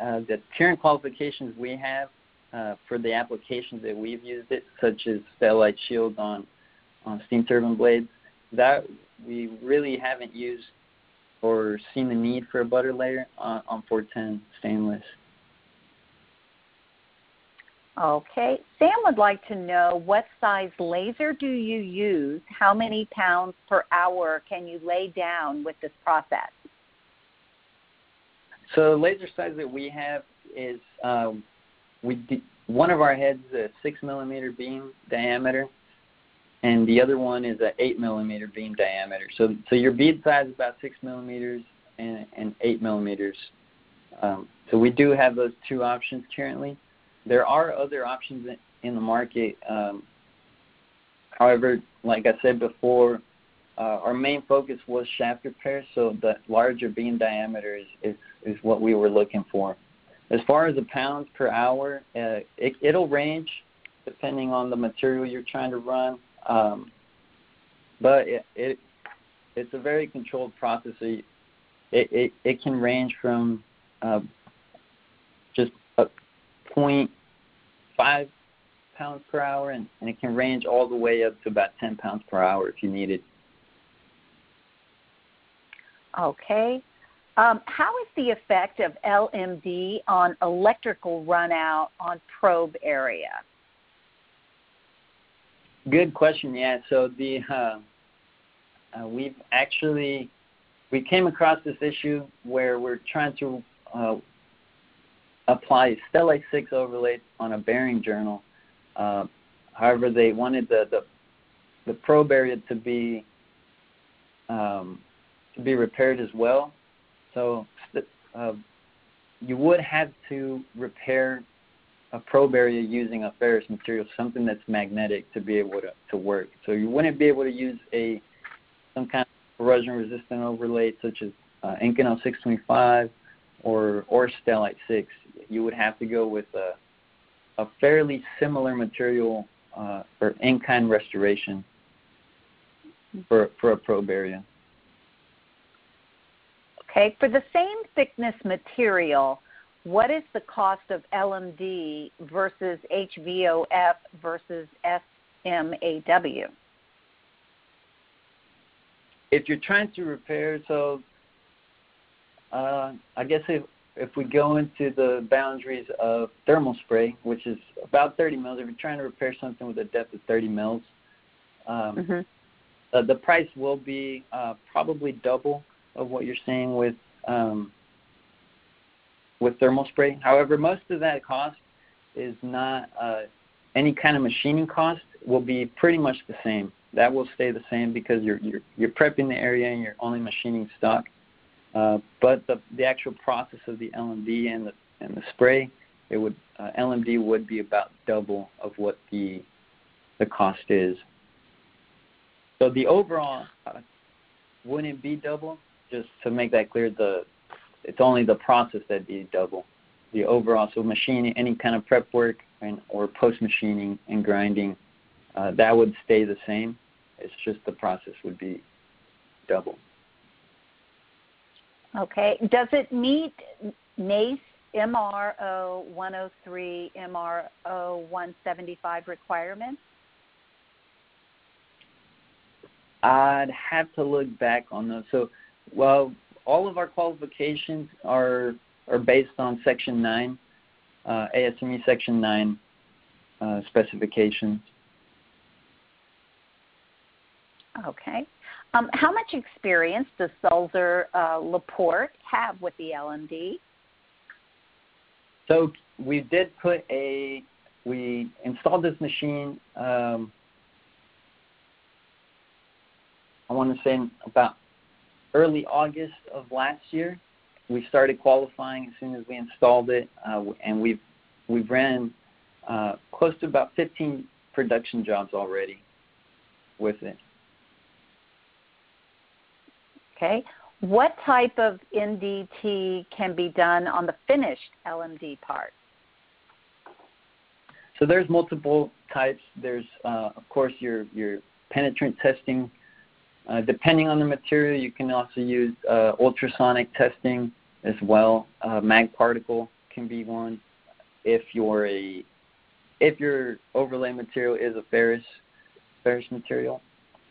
uh, the current qualifications we have uh, for the applications that we've used it, such as Stellite Shield on, on steam turbine blades, that we really haven't used or seen the need for a butter layer on, on 410 stainless. Okay. Sam would like to know what size laser do you use? How many pounds per hour can you lay down with this process? So the laser size that we have is um, we d- one of our heads is a six millimeter beam diameter, and the other one is an eight millimeter beam diameter. So so your bead size is about six millimeters and, and eight millimeters. Um, so we do have those two options currently. There are other options in the market. Um, however, like I said before, uh, our main focus was shaft repair, so the larger beam diameter is, is, is what we were looking for. As far as the pounds per hour, uh, it, it'll range depending on the material you're trying to run, um, but it, it it's a very controlled process. So it, it, it can range from uh, just a point five pounds per hour, and, and it can range all the way up to about 10 pounds per hour if you need it. Okay. Um, how is the effect of LMD on electrical runout on probe area? Good question. Yeah. So the uh, uh, we've actually we came across this issue where we're trying to uh, apply Stellite 6 overlay on a bearing journal. Uh, however, they wanted the, the, the probe area to be um, to be repaired as well. So uh, you would have to repair a probe area using a ferrous material, something that's magnetic to be able to, to work. So you wouldn't be able to use a some kind of corrosion resistant overlay such as uh, Inconel 625 or or Stellite 6 you would have to go with a, a fairly similar material uh, for in-kind restoration for, for a probe area. Okay, for the same thickness material, what is the cost of LMD versus HVOF versus SMAW? If you're trying to repair, so uh, I guess if if we go into the boundaries of thermal spray, which is about 30 mils, if you're trying to repair something with a depth of 30 mils, um, mm-hmm. uh, the price will be uh, probably double of what you're seeing with um, with thermal spray. However, most of that cost is not uh, any kind of machining cost will be pretty much the same. That will stay the same because you're you're, you're prepping the area and you're only machining stock. Uh, but the the actual process of the LMD and the and the spray, it would uh, LMD would be about double of what the the cost is. So the overall uh, wouldn't be double. Just to make that clear, the it's only the process that'd be double. The overall, so machining, any kind of prep work and or post machining and grinding, uh, that would stay the same. It's just the process would be double. Okay. Does it meet NACE MRO 103, MRO 175 requirements? I'd have to look back on those. So, well, all of our qualifications are are based on Section 9, uh, ASME Section 9 uh, specifications. Okay. Um, how much experience does Sulzer uh, Laporte have with the LMD? So we did put a, we installed this machine, um, I want to say about early August of last year. We started qualifying as soon as we installed it, uh, and we've, we've ran uh, close to about 15 production jobs already with it. Okay. What type of NDT can be done on the finished LMD part? So there's multiple types. There's, uh, of course, your, your penetrant testing. Uh, depending on the material, you can also use uh, ultrasonic testing as well. Mag particle can be one. If you're a if your overlay material is a ferrous ferrous material,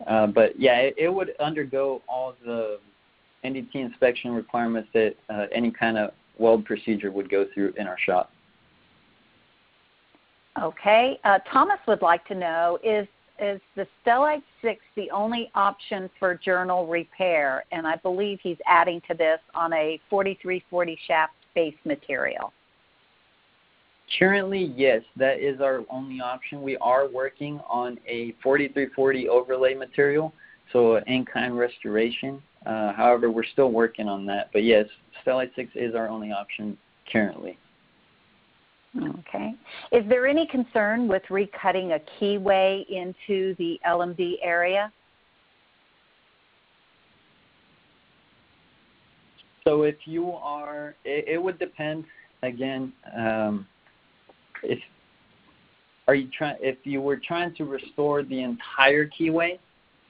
uh, but yeah, it, it, would undergo all the NDT inspection requirements that uh, any kind of weld procedure would go through in our shop. Okay. Uh, Thomas would like to know is is the Stellite 6 the only option for journal repair? And I believe he's adding to this on a 4340 shaft base material. Currently, yes, that is our only option. We are working on a 4340 overlay material, so in-kind restoration. Uh, however, we're still working on that. But yes, Stellite 6 is our only option currently. Okay. Is there any concern with recutting a keyway into the LMD area? So if you are, it, it would depend. Again, um, if are you trying? If you were trying to restore the entire keyway,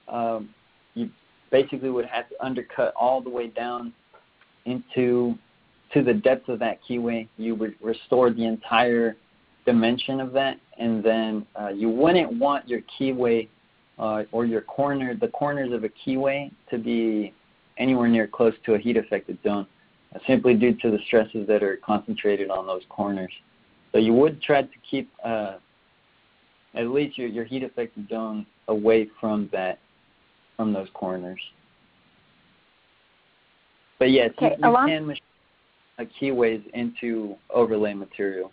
um, you basically would have to undercut all the way down into to the depth of that keyway. You would restore the entire dimension of that, and then uh, you wouldn't want your keyway uh, or your corner, the corners of a keyway, to be anywhere near close to a heat affected zone, uh, simply due to the stresses that are concentrated on those corners. So you would try to keep uh, at least your, your heat affected zone away from that from those corners. But yes, okay, you, you can machine keyways into overlay material.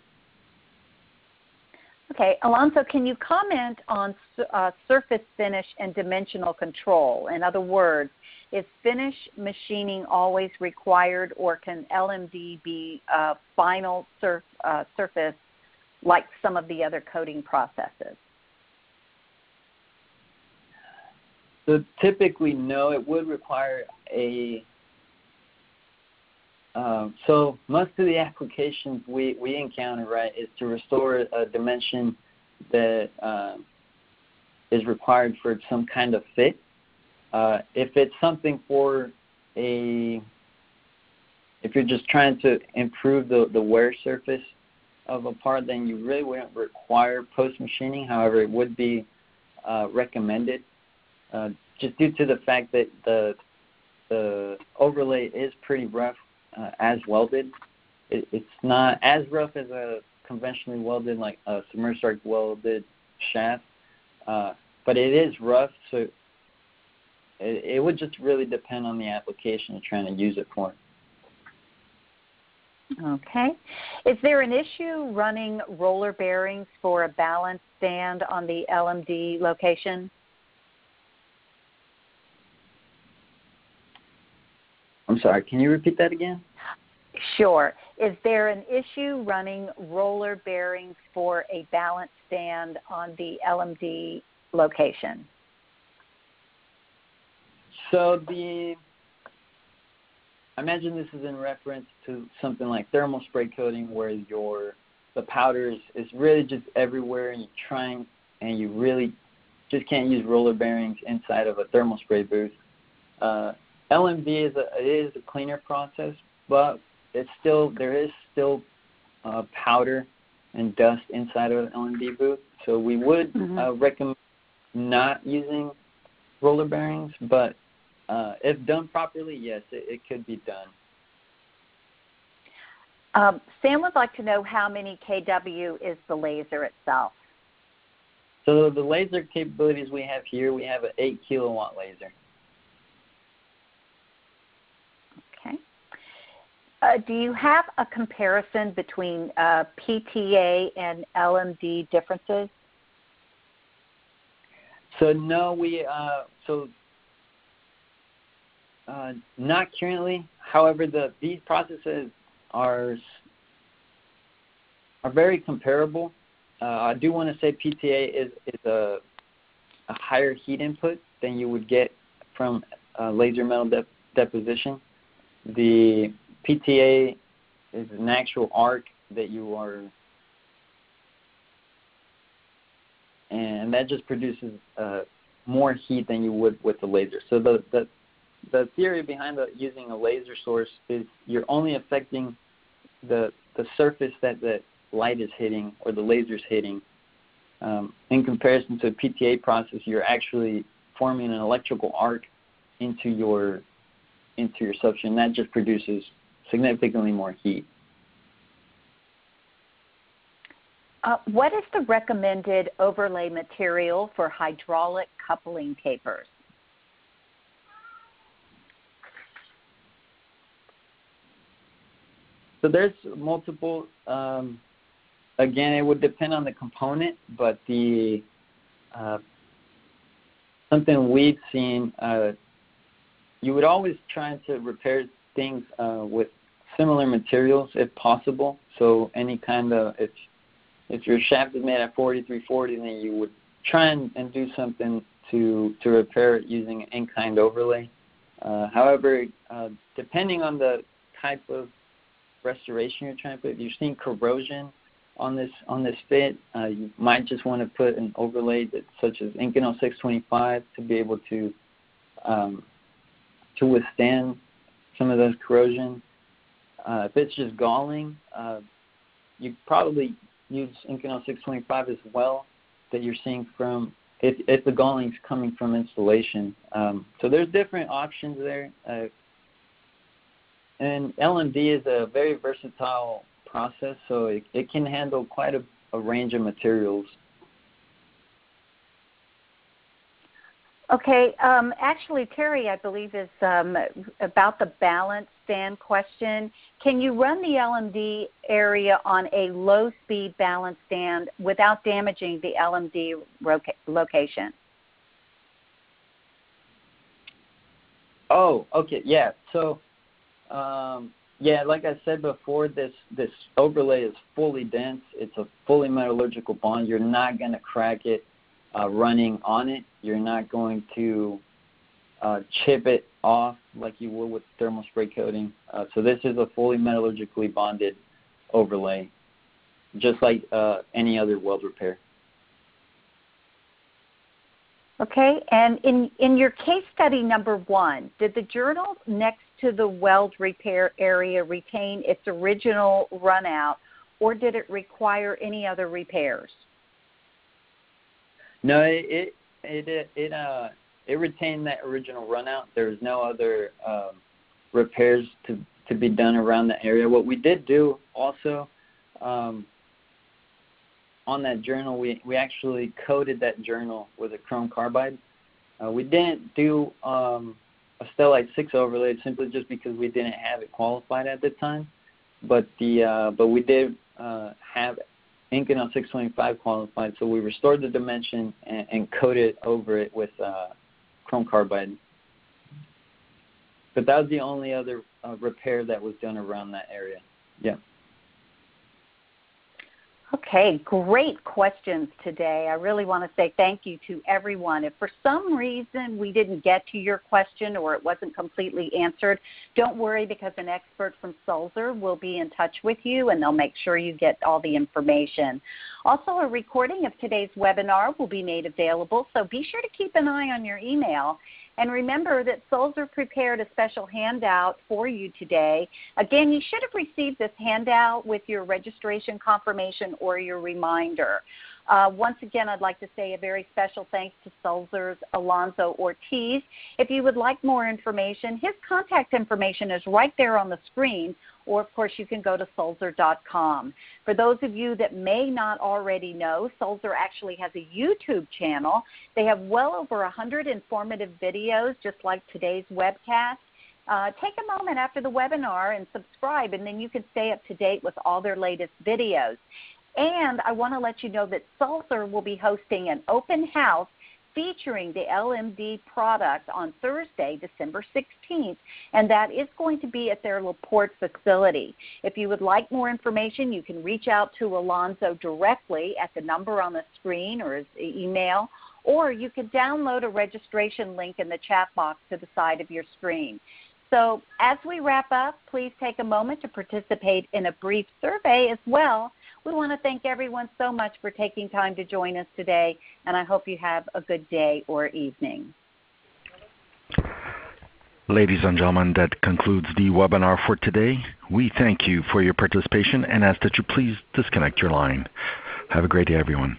Okay, Alonso, can you comment on uh, surface finish and dimensional control? In other words, is finish machining always required, or can LMD be a final surf, uh, surface like some of the other coating processes? So typically, no. It would require a. Um, so most of the applications we, we encounter, right, is to restore a dimension that uh, is required for some kind of fit. Uh, if it's something for a, if you're just trying to improve the, the wear surface of a part, then you really wouldn't require post machining. However, it would be uh, recommended uh, just due to the fact that the the overlay is pretty rough uh, as welded. It, it's not as rough as a conventionally welded like a submerged arc welded shaft, uh, but it is rough. So it, it would just really depend on the application you're trying to use it for. Okay. Is there an issue running roller bearings for a balance stand on the LMD location? I'm sorry, can you repeat that again? Sure. Is there an issue running roller bearings for a balance stand on the LMD location? So the I imagine this is in reference to something like thermal spray coating where your the powder is, is really just everywhere and you're trying and you really just can't use roller bearings inside of a thermal spray booth. Uh, LMD is a it is a cleaner process, but it's still there is still uh, powder and dust inside of an LMD booth. So we would mm-hmm. uh, recommend not using roller bearings, but uh, if done properly, yes, it, it could be done. Um, Sam would like to know how many kW is the laser itself. So the laser capabilities we have here, we have an 8 kilowatt laser. Okay. Uh, do you have a comparison between uh, PTA and LMD differences? So no, we uh, so uh, not currently. However, the these processes are are very comparable. Uh, I do want to say PTA is is a a higher heat input than you would get from uh, laser metal de- deposition. The PTA is an actual arc that you are, and that just produces uh, more heat than you would with the laser. So the, the the theory behind the, using a laser source is you're only affecting the the surface that the light is hitting or the laser is hitting. Um, in comparison to a PTA process, you're actually forming an electrical arc into your into your substrate, and that just produces significantly more heat. Uh, what is the recommended overlay material for hydraulic coupling tapers? So there's multiple. Um, again, it would depend on the component, but the uh, something we've seen, uh, you would always try to repair things uh, with similar materials if possible. So any kind of if if your shaft is made at 4340, then you would try and, and do something to to repair it using an in-kind overlay. Uh, however, uh, depending on the type of restoration you're trying to put, if you're seeing corrosion on this on this fit, uh, you might just want to put an overlay that, such as Inconel 625 to be able to um, to withstand some of those corrosion. Uh, if it's just galling, uh, you probably use Inconel 625 as well that you're seeing from if, if the galling's coming from installation. Um, so there's different options there. Uh, and LMD is a very versatile process, so it, it can handle quite a, a range of materials. Okay, um, actually, Terry, I believe is um, about the balance stand question. Can you run the LMD area on a low-speed balance stand without damaging the LMD roca- location? Oh, okay, yeah. So um, yeah, like I said before, this this overlay is fully dense. It's a fully metallurgical bond. You're not going to crack it uh, running on it. You're not going to uh, chip it off like you would with thermal spray coating. Uh, so this is a fully metallurgically bonded overlay, just like uh, any other weld repair. Okay, and in, in your case study number one, did the journal next to the weld repair area retain its original runout, or did it require any other repairs? No, it it it, it uh it retained that original runout. There was no other um, repairs to to be done around the area. What we did do also um, on that journal, we we actually coated that journal with a chrome carbide. Uh, we didn't do um, a Stellite 6 overlay simply just because we didn't have it qualified at the time. but the uh, but we did uh, have Inconel 625 qualified, so we restored the dimension and, and coated over it with uh, chrome carbide. But that was the only other uh, repair that was done around that area. Yeah. Okay, great questions today. I really want to say thank you to everyone. If for some reason we didn't get to your question or it wasn't completely answered, don't worry because an expert from Sulzer will be in touch with you and they'll make sure you get all the information. Also, a recording of today's webinar will be made available, so be sure to keep an eye on your email and remember that Sulzer prepared a special handout for you today. Again, you should have received this handout with your registration confirmation or your reminder. Uh, once again, I'd like to say a very special thanks to Sulzer's Alonzo Ortiz. If you would like more information, his contact information is right there on the screen, or of course you can go to sulzer.com. For those of you that may not already know, Sulzer actually has a YouTube channel. They have well over 100 informative videos, just like today's webcast. Uh, take a moment after the webinar and subscribe, and then you can stay up to date with all their latest videos. And I want to let you know that Sulzer will be hosting an open house featuring the LMD product on Thursday, December 16th, and that is going to be at their LaPorte facility. If you would like more information, you can reach out to Alonzo directly at the number on the screen or his email, or you can download a registration link in the chat box to the side of your screen. So as we wrap up, please take a moment to participate in a brief survey as well we want to thank everyone so much for taking time to join us today, and I hope you have a good day or evening. Ladies and gentlemen, that concludes the webinar for today. We thank you for your participation and ask that you please disconnect your line. Have a great day, everyone.